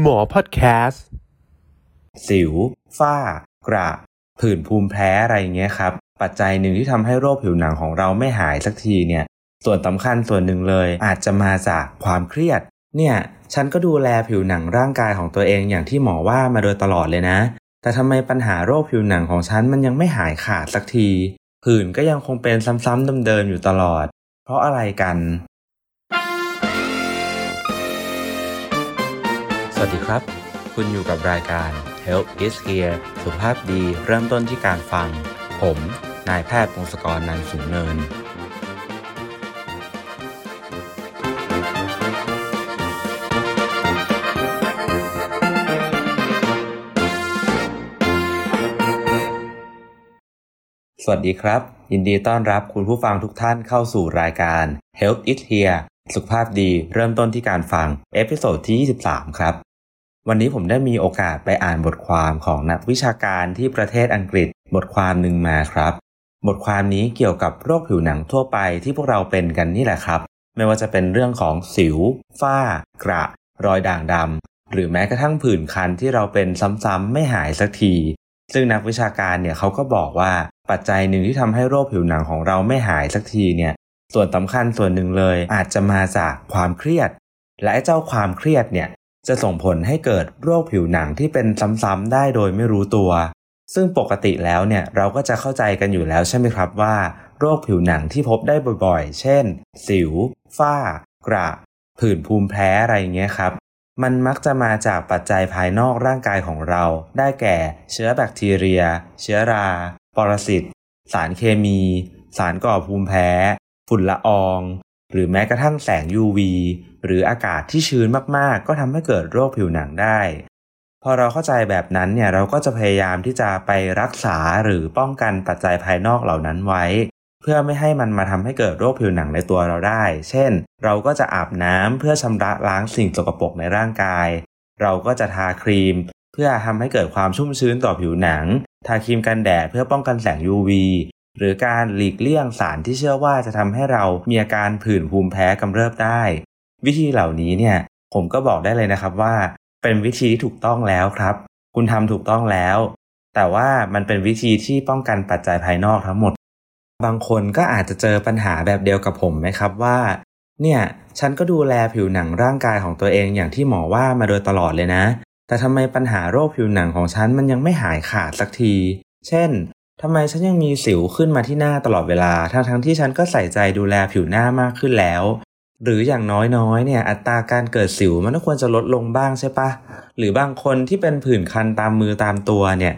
หมอพอดแคสต์สิว ฝ้า กระผื่นภูมิแพ้อะไรเงี้ยครับ ปัจจัยหนึ่งที่ทำให้โรคผิวหนังของเราไม่หายสักทีเนี่ย ส่วนสำคัญส่วนหนึ่งเลยอาจจะมาจากความเครียด เนี่ยฉันก็ดูแลผิวหนังร่างกายของตัวเองอย่างที่หมอว่ามาโดยตลอดเลยนะ แต่ทำไมปัญหาโรคผิวหนังของฉันมันยังไม่หายขาดสักที ผื่นก็ยังคงเป็นซ้ำๆเดิมๆอยู่ตลอด เพราะอะไรกัน วัสดีครับ คุณอยู่กับรายการ Health is Here สุขภาพดีเริ่มต้นที่การฟัง ผม นายแพทย์พงศกรนันสูงเนิน สวัสดีครับ ยินดีต้อนรับคุณผู้ฟังทุกท่านเข้าสู่รายการ Health is HEAR สุขภาพดีเริ่มต้นที่การฟัง episode ที่ 23 ครับ วันนี้ผมได้มีโอกาสไปอ่านบทความของนักวิชาการที่ประเทศอังกฤษบทความหนึ่งมาครับ บทความนี้เกี่ยวกับโรคผิวหนังทั่วไปที่พวกเราเป็นกันนี่แหละครับ ไม่ว่าจะเป็นเรื่องของสิว ฝ้า กระ รอยด่างดำหรือแม้กระทั่งผื่นคันที่เราเป็นซ้ำๆไม่หายสักที ซึ่งนักวิชาการเนี่ยเขาก็บอกว่าปัจจัยหนึ่งที่ทำให้โรคผิวหนังของเราไม่หายสักทีเนี่ย ส่วนสำคัญส่วนหนึ่งเลยอาจจะมาจากความเครียด และเจ้าความเครียดเนี่ย จะส่งผลให้เกิดโรคผิวหนังที่เป็นซ้ำๆได้โดยไม่รู้ตัว ซึ่งปกติแล้วเนี่ยเราก็จะเข้าใจกันอยู่แล้วใช่ไหมครับว่า โรคผิวหนังที่พบได้บ่อยๆ เช่น สิว ฝ้า กระ ผื่นภูมิแพ้อะไรเงี้ยครับ มันมักจะมาจากปัจจัยภายนอกร่างกายของเรา ได้แก่เชื้อแบคทีเรีย เชื้อรา ปรสิต สารเคมี สารก่อภูมิแพ้ ฝุ่นละออง หรือแม้กระทั่งแสง UV หรืออากาศที่ชื้นมากๆ ก็ทำให้เกิดโรคผิวหนังได้ พอเราเข้าใจแบบนั้นเนี่ยเราก็จะพยายามที่จะไปรักษาหรือป้องกันปัจจัยภายนอกเหล่านั้นไว้ เพื่อไม่ให้มันมาทำให้เกิดโรคผิวหนังในตัวเราได้ เช่น เราก็จะอาบน้ำเพื่อชำระล้างสิ่งสกปรกในร่างกาย เราก็จะทาครีม เพื่อทำให้เกิดความชุ่มชื้นต่อผิวหนัง ทาครีมกันแดดเพื่อป้องกันแสง UV หรือการหลีกเลี่ยงสารที่เชื่อว่าจะทำให้เรามีอาการผื่นภูมิแพ้กำเริบได้ วิธีเหล่านี้เนี่ยผมก็บอกได้เลยนะครับว่า เป็นวิธีที่ถูกต้องแล้วครับ คุณทำถูกต้องแล้ว แต่ว่ามันเป็นวิธีที่ป้องกันปัจจัยภายนอกทั้งหมด บางคนก็อาจจะเจอปัญหาแบบเดียวกับผมไหมครับว่า เนี่ยฉันก็ดูแลผิวหนังร่างกายของตัวเองอย่างที่หมอว่ามาโดยตลอดเลยนะ แต่ทำไมปัญหาโรคผิวหนังของฉันมันยังไม่หายขาดสักที เช่น ทำไมฉันยังมีสิวขึ้นมาที่หน้าตลอดเวลา ทั้งทั้งที่ฉันก็ใส่ใจดูแลผิวหน้ามากขึ้นแล้ว หรืออย่างน้อยๆ เนี่ย อัตราการเกิดสิวมันก็ควรจะลดลงบ้างใช่ปะ หรือบางคนที่เป็นผื่นคันตามมือตามตัวเนี่ย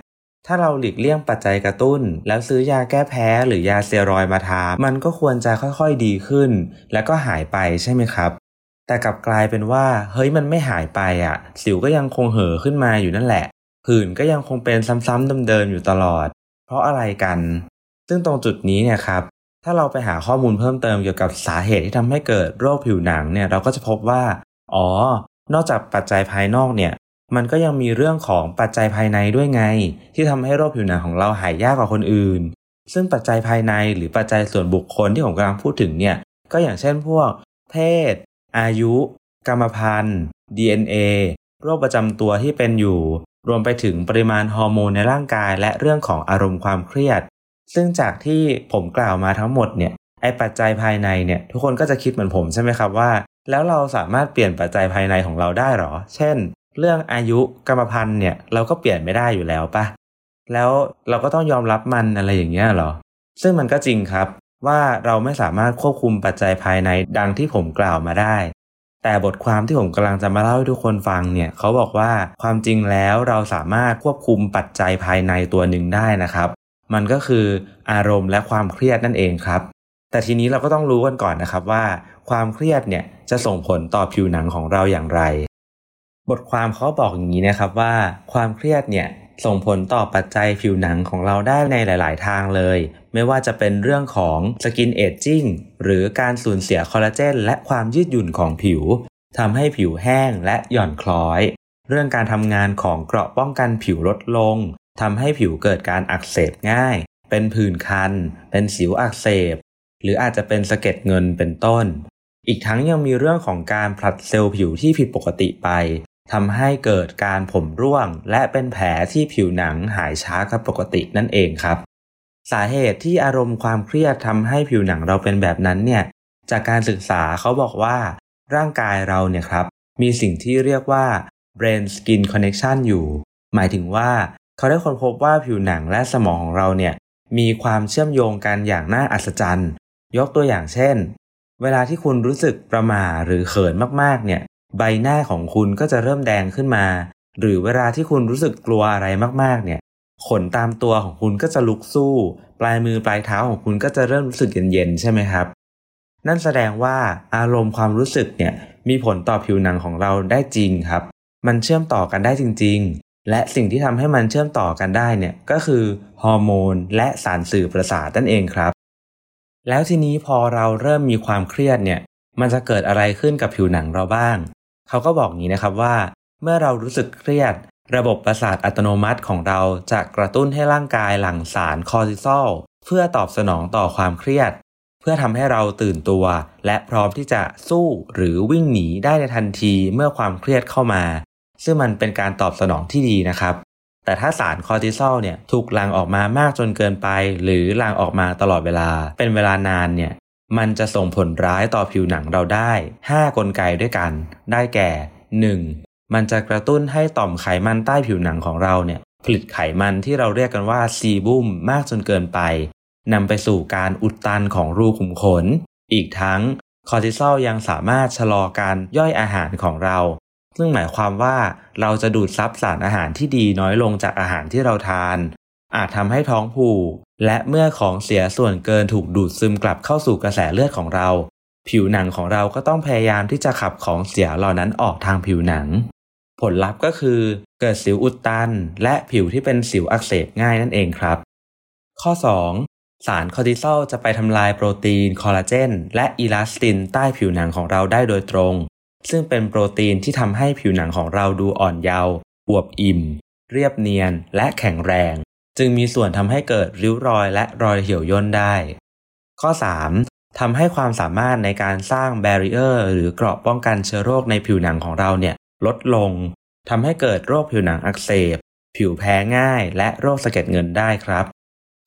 ถ้าเราหลีกเลี่ยงปัจจัยกระตุ้น แล้วซื้อยาแก้แพ้หรือยาเตียรอยมาทา มันก็ควรจะค่อยๆดีขึ้น แล้วก็หายไปใช่ไหมครับ แต่กลับกลายเป็นว่า เฮ้ยมันไม่หายไปอะ สิวก็ยังคงเห่อขึ้นมาอยู่นั่นแหละ ผื่นก็ยังคงเป็นซ้ำๆเดิมๆอยู่ตลอด เพราะอะไรกัน ซึ่งตรงจุดนี้เนี่ยครับ ถ้าเราไปหาข้อมูลเพิ่มเติมเกี่ยวกับสาเหตุที่ทำให้เกิดโรคผิวหนังเนี่ยเราก็จะพบว่า อ๋อ นอกจากปัจจัยภายนอกเนี่ย มันก็ยังมีเรื่องของปัจจัยภายในด้วยไง ที่ทำให้โรคผิวหนังของเราหายยากกว่าคนอื่น ซึ่งปัจจัยภายในหรือปัจจัยส่วนบุคคลที่ผมกำลังพูดถึงเนี่ย ก็อย่างเช่นพวก เพศ อายุ กรรมพันธุ์ DNA โรคประจำตัวที่เป็นอยู่ รวมไปถึงปริมาณฮอร์โมนในร่างกาย และเรื่องของอารมณ์ความเครียด ซึ่งจากที่ผมกล่าวมาทั้งหมดเนี่ยไอปัจจัยภายในเนี่ยทุกคนก็จะคิดเหมือนผมใช่ไหมครับว่า แล้วเราสามารถเปลี่ยนปัจจัยภายในของเราได้หรอ เช่น เรื่องอายุกรรมพันธุ์เนี่ยเราก็เปลี่ยนไม่ได้อยู่แล้วปะแล้วเราก็ต้องยอมรับมันอะไรอย่างเงี้ยหรอ ซึ่งมันก็จริงครับว่าเราไม่สามารถควบคุมปัจจัยภายในดังที่ผมกล่าวมาได้ แต่บทความที่ผมกำลังจะมาเล่าให้ทุกคนฟังเนี่ยเขาบอกว่าความจริงแล้วเราสามารถควบคุมปัจจัยภายในตัวหนึ่งได้นะครับ มันก็คืออารมณ์และความเครียดนั่นเองครับ แต่ทีนี้เราก็ต้องรู้กันก่อนนะครับว่า ความเครียดเนี่ยจะส่งผลต่อผิวหนังของเราอย่างไร บทความเขาบอกอย่างนี้นะครับว่า ความเครียดเนี่ย ส่งผลต่อปัจจัยผิวหนังของเราได้ในหลาย ๆ ทางเลย ไม่ว่าจะเป็นเรื่องของสกินเอจจิ้งหรือการสูญเสียคอลลาเจนและความยืดหยุ่นของผิวทำให้ผิวแห้งและหย่อนคล้อย เรื่องการทำงานของเกราะป้องกันผิวลดลงทำให้ผิวเกิดการอักเสบง่าย เป็นผื่นคัน เป็นสิวอักเสบ หรืออาจจะเป็นสะเก็ดเงินเป็นต้น อีกทั้งยังมีเรื่องของการผลัดเซลล์ผิวที่ผิดปกติไป ทำให้เกิดการผมร่วง และเป็นแผลที่ผิวหนังหายช้ากว่าปกตินั่นเองครับ สาเหตุที่อารมณ์ความเครียดทำให้ผิวหนังเราเป็นแบบนั้นเนี่ย จากการศึกษาเขาบอกว่าร่างกายเราเนี่ยครับ มีสิ่งที่เรียกว่า brain skin connection อยู่ หมายถึงว่าเขาได้ค้นพบว่าผิวหนังและสมองของเราเนี่ยมีความเชื่อมโยงกันอย่างน่าอัศจรรย์ ยกตัวอย่างเช่น เวลาที่คุณรู้สึกประหม่าหรือเขินมากๆเนี่ย ใบหน้าของคุณก็จะเริ่มแดงขึ้นมา หรือเวลาที่คุณรู้สึกกลัวอะไรมากๆ เนี่ย ขนตามตัวของคุณก็จะลุกสู้ ปลายมือปลายเท้าของคุณก็จะเริ่มรู้สึกเย็นๆ ใช่ไหมครับ นั่นแสดงว่าอารมณ์ความรู้สึกเนี่ยมีผลต่อผิวหนังของเราได้จริงครับ มันเชื่อมต่อกันได้จริง ๆ และสิ่งที่ทำให้มันเชื่อมต่อกันได้เนี่ยก็คือฮอร์โมน และสารสื่อประสาทนั่นเองครับ แล้วทีนี้พอเราเริ่มมีความเครียดเนี่ยมันจะเกิดอะไรขึ้นกับผิวหนังเราบ้าง เขาก็บอกงี้นะครับว่า เมื่อเรารู้สึกเครียด ระบบประสาทอัตโนมัติของเราจะกระตุ้นให้ร่างกายหลั่งสารคอร์ติซอลเพื่อตอบสนองต่อความเครียด เพื่อทำให้เราตื่นตัว และพร้อมที่จะสู้หรือวิ่งหนีได้ในทันทีเมื่อความเครียดเข้ามา ซึ่งมันเป็นการตอบสนองที่ดีนะครับแต่ถ้าสารคอร์ติซอลเนี่ยถูกหลั่งออกมามากจนเกินไป หรือหลั่งออกมาตลอดเวลา เป็นเวลานานเนี่ย มันจะส่งผลร้ายต่อผิวหนังเราได้ 5 กลไกด้วยกัน ได้แก่ 1. มันจะกระตุ้นให้ต่อมไขมันใต้ผิวหนังของเราเนี่ยผลิตไขมันที่เราเรียกกันว่าซีบุมมากจนเกินไปนำไปสู่การอุดตันของรูขุมขน อีกทั้งคอร์ติซอลยังสามารถชะลอการย่อยอาหารของเรา ซึ่งหมายความว่าเราจะดูดซับสารอาหารที่ดีน้อยลงจากอาหารที่เราทาน อาจทำให้ท้องผูก และเมื่อของเสียส่วนเกินถูกดูดซึมกลับเข้าสู่กระแสเลือดของเรา ผิวหนังของเราก็ต้องพยายามที่จะขับของเสียเหล่านั้นออกทางผิวหนัง ผลลัพธ์ก็คือเกิดสิวอุดตัน และผิวที่เป็นสิวอักเสบง่ายนั่นเองครับ ข้อ 2. สารคอร์ติซอลจะไปทำลายโปรตีนคอลลาเจน และอีลาสตินใต้ผิวหนังของเราได้โดยตรง ซึ่งเป็นโปรตีนที่ทำให้ผิวหนังของเราดูอ่อนเยาว์อวบอิ่ม เรียบเนียน และแข็งแรง จึงมีส่วนทำให้เกิดริ้วรอยและรอยเหี่ยวย่นได้ ข้อ 3. ทำให้ความสามารถในการสร้าง barrier หรือเกราะป้องกันเชื้อโรคในผิวหนังของเราเนี่ยลดลงทำให้เกิดโรคผิวหนังอักเสบ ผิวแพ้ง่าย และโรคสะเก็ดเงินได้ครับ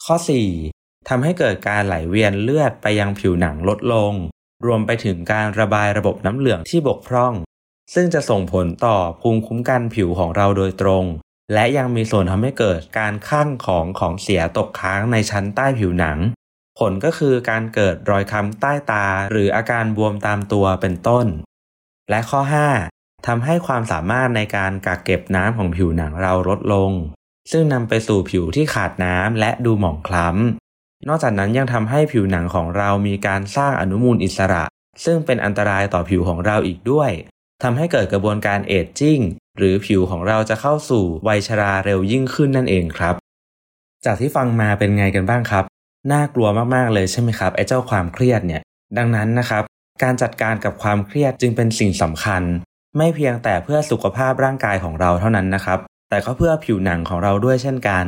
ข้อ 4. ทำให้เกิดการไหลเวียนเลือดไปยังผิวหนังลดลง รวมไปถึงการระบายระบบน้ำเหลืองที่บกพร่อง ซึ่งจะส่งผลต่อภูมิคุ้มกันผิวของเราโดยตรง และยังมีส่วนทำให้เกิดการข้างของของเสียตกค้างในชั้นใต้ผิวหนัง ผลก็คือการเกิดรอยค้ำใต้ตา หรืออาการบวมตามตัวเป็นต้น และข้อ 5ทำให้ความสามารถในการกักเก็บน้ำของผิวหนังเราลดลง ซึ่งนำไปสู่ผิวที่ขาดน้ำและดูหมองคล้ำ นอกจากนั้นยังทำให้ผิวหนังของเรามีการสร้างอนุมูลอิสระ ซึ่งเป็นอันตรายต่อผิวของเราอีกด้วยทำให้เกิดกระบวนการเอจจิ้ง หรือผิวของเราจะเข้าสู่วัยชราเร็วยิ่งขึ้นนั่นเองครับ จากที่ฟังมาเป็นไงกันบ้างครับ น่ากลัวมากๆเลยใช่ไหมครับไอ้เจ้าความเครียดเนี่ย ดังนั้นนะครับ การจัดการกับความเครียดจึงเป็นสิ่งสำคัญ ไม่เพียงแต่เพื่อสุขภาพร่างกายของเราเท่านั้นนะครับ แต่ก็เพื่อผิวหนังของเราด้วยเช่นกัน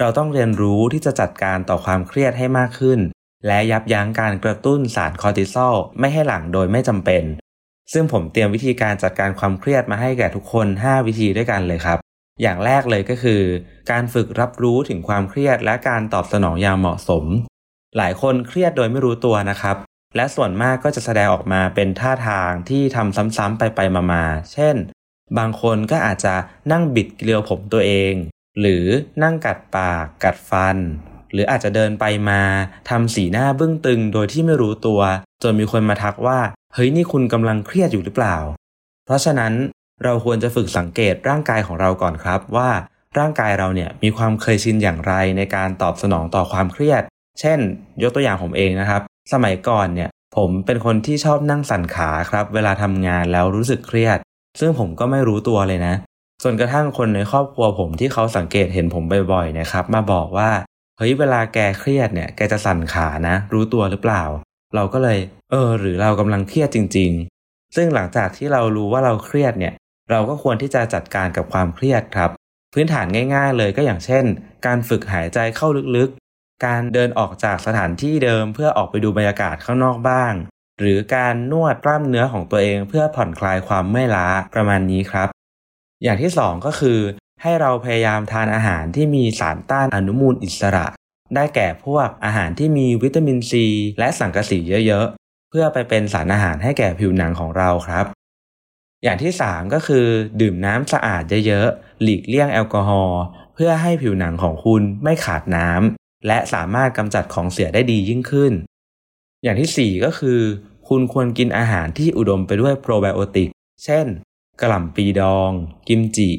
เราต้องเรียนรู้ที่จะจัดการต่อความเครียดให้มากขึ้น และยับยั้งการกระตุ้นสารคอร์ติซอลไม่ให้หลั่งโดยไม่จำเป็น ซึ่งผมเตรียมวิธีการจัดการความเครียดมาให้แก่ทุกคน 5 วิธีด้วยกันเลยครับ อย่างแรกเลยก็คือ การฝึกรับรู้ถึงความเครียดและการตอบสนองอย่างเหมาะสม หลายคนเครียดโดยไม่รู้ตัวนะครับ และส่วนมากก็จะแสดงออกมาเป็นท่าทางที่ทำซ้ำๆไปไปมาๆ เช่น บางคนก็อาจจะนั่งบิดเกลียวผมตัวเอง หรือนั่งกัดปากกัดฟัน หรืออาจจะเดินไปมาทำสีหน้าบึ้งตึงโดยที่ไม่รู้ตัว จนมีคนมาทักว่า เฮ้ยนี่คุณกำลังเครียดอยู่หรือเปล่า เพราะฉะนั้นเราควรจะฝึกสังเกตร่างกายของเราก่อนครับว่าร่างกายเราเนี่ยมีความเคยชินอย่างไรในการตอบสนองต่อความเครียด เช่น ยกตัวอย่างผมเองนะครับ สมัยก่อนเนี่ยผมเป็นคนที่ชอบนั่งสั่นขาครับ เวลาทำงานแล้วรู้สึกเครียด ซึ่งผมก็ไม่รู้ตัวเลยนะ จนกระทั่งคนในครอบครัวผมที่เขาสังเกตเห็นผมบ่อยๆนะครับ มาบอกว่าเฮ้ยเวลาแกเครียดเนี่ยแกจะสั่นขานะ รู้ตัวหรือเปล่า เราก็เลย เออ หรือเรากำลังเครียดจริง ๆ ซึ่งหลังจากที่เรารู้ว่าเราเครียดเนี่ย เราก็ควรที่จะจัดการกับความเครียดครับ พื้นฐานง่าย ๆ เลยก็อย่างเช่น การฝึกหายใจเข้าลึกๆ การเดินออกจากสถานที่เดิมเพื่อออกไปดูบรรยากาศข้างนอกบ้าง หรือการนวดกล้ามเนื้อของตัวเองเพื่อผ่อนคลายความเมื่อยล้าประมาณนี้ครับ อย่างที่สองก็คือให้เราพยายามทานอาหารที่มีสารต้านอนุมูลอิสระ ได้แก่พวกอาหารที่มีวิตามินซี และสังกะสีเยอะๆ เพื่อไปเป็นสารอาหารให้แก่ผิวหนังของเราครับ อย่างที่ 3 ก็คือ ดื่มน้ำสะอาดเยอะๆ หลีกเลี่ยงแอลกอฮอล์เพื่อให้ผิวหนังของคุณไม่ขาดน้ำและสามารถกำจัดของเสียได้ดียิ่งขึ้น อย่างที่ 4 ก็คือ คุณควรกินอาหารที่อุดมไปด้วยโปรไบโอติก เช่น กระหล่ำปีดอง กิมจิ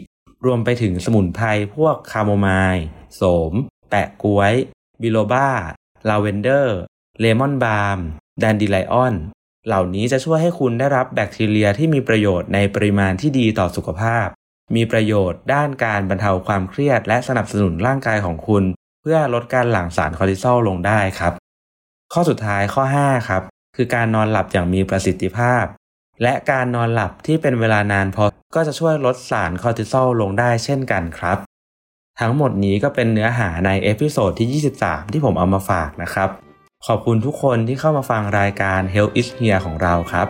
รวมไปถึงสมุนไพรพวก chamomile โสม แปะก๊วย biloba ลาเวนเดอร์ lemon balmแดนดิไลออน เหล่านี้จะช่วยให้คุณได้รับแบคทีเรียที่มีประโยชน์ในปริมาณที่ดีต่อสุขภาพ มีประโยชน์ด้านการบรรเทาความเครียด และสนับสนุนร่างกายของคุณ เพื่อลดการหลั่งสารคอร์ติซอลลงได้ครับ ข้อสุดท้ายข้อ 5 ครับ คือการนอนหลับอย่างมีประสิทธิภาพ และการนอนหลับที่เป็นเวลานานพอก็จะช่วยลดสารคอร์ติซอลลงได้เช่นกันครับ ทั้งหมดนี้ก็เป็นเนื้อหาใน episode ที่ 23 ที่ผมเอามาฝากนะครับ ขอบคุณทุกคนที่เข้ามาฟังรายการ Health is Here ของเราครับ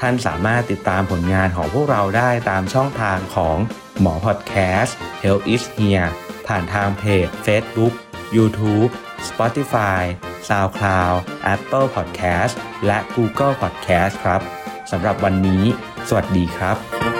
ท่านสามารถติดตามผลงานของพวกเราได้ตามช่องทางของหมอพอดแคสต์ Health is Here ผ่านทางเพจ Facebook YouTube Spotify SoundCloud Apple Podcast และ Google Podcast ครับ สำหรับวันนี้ สวัสดีครับ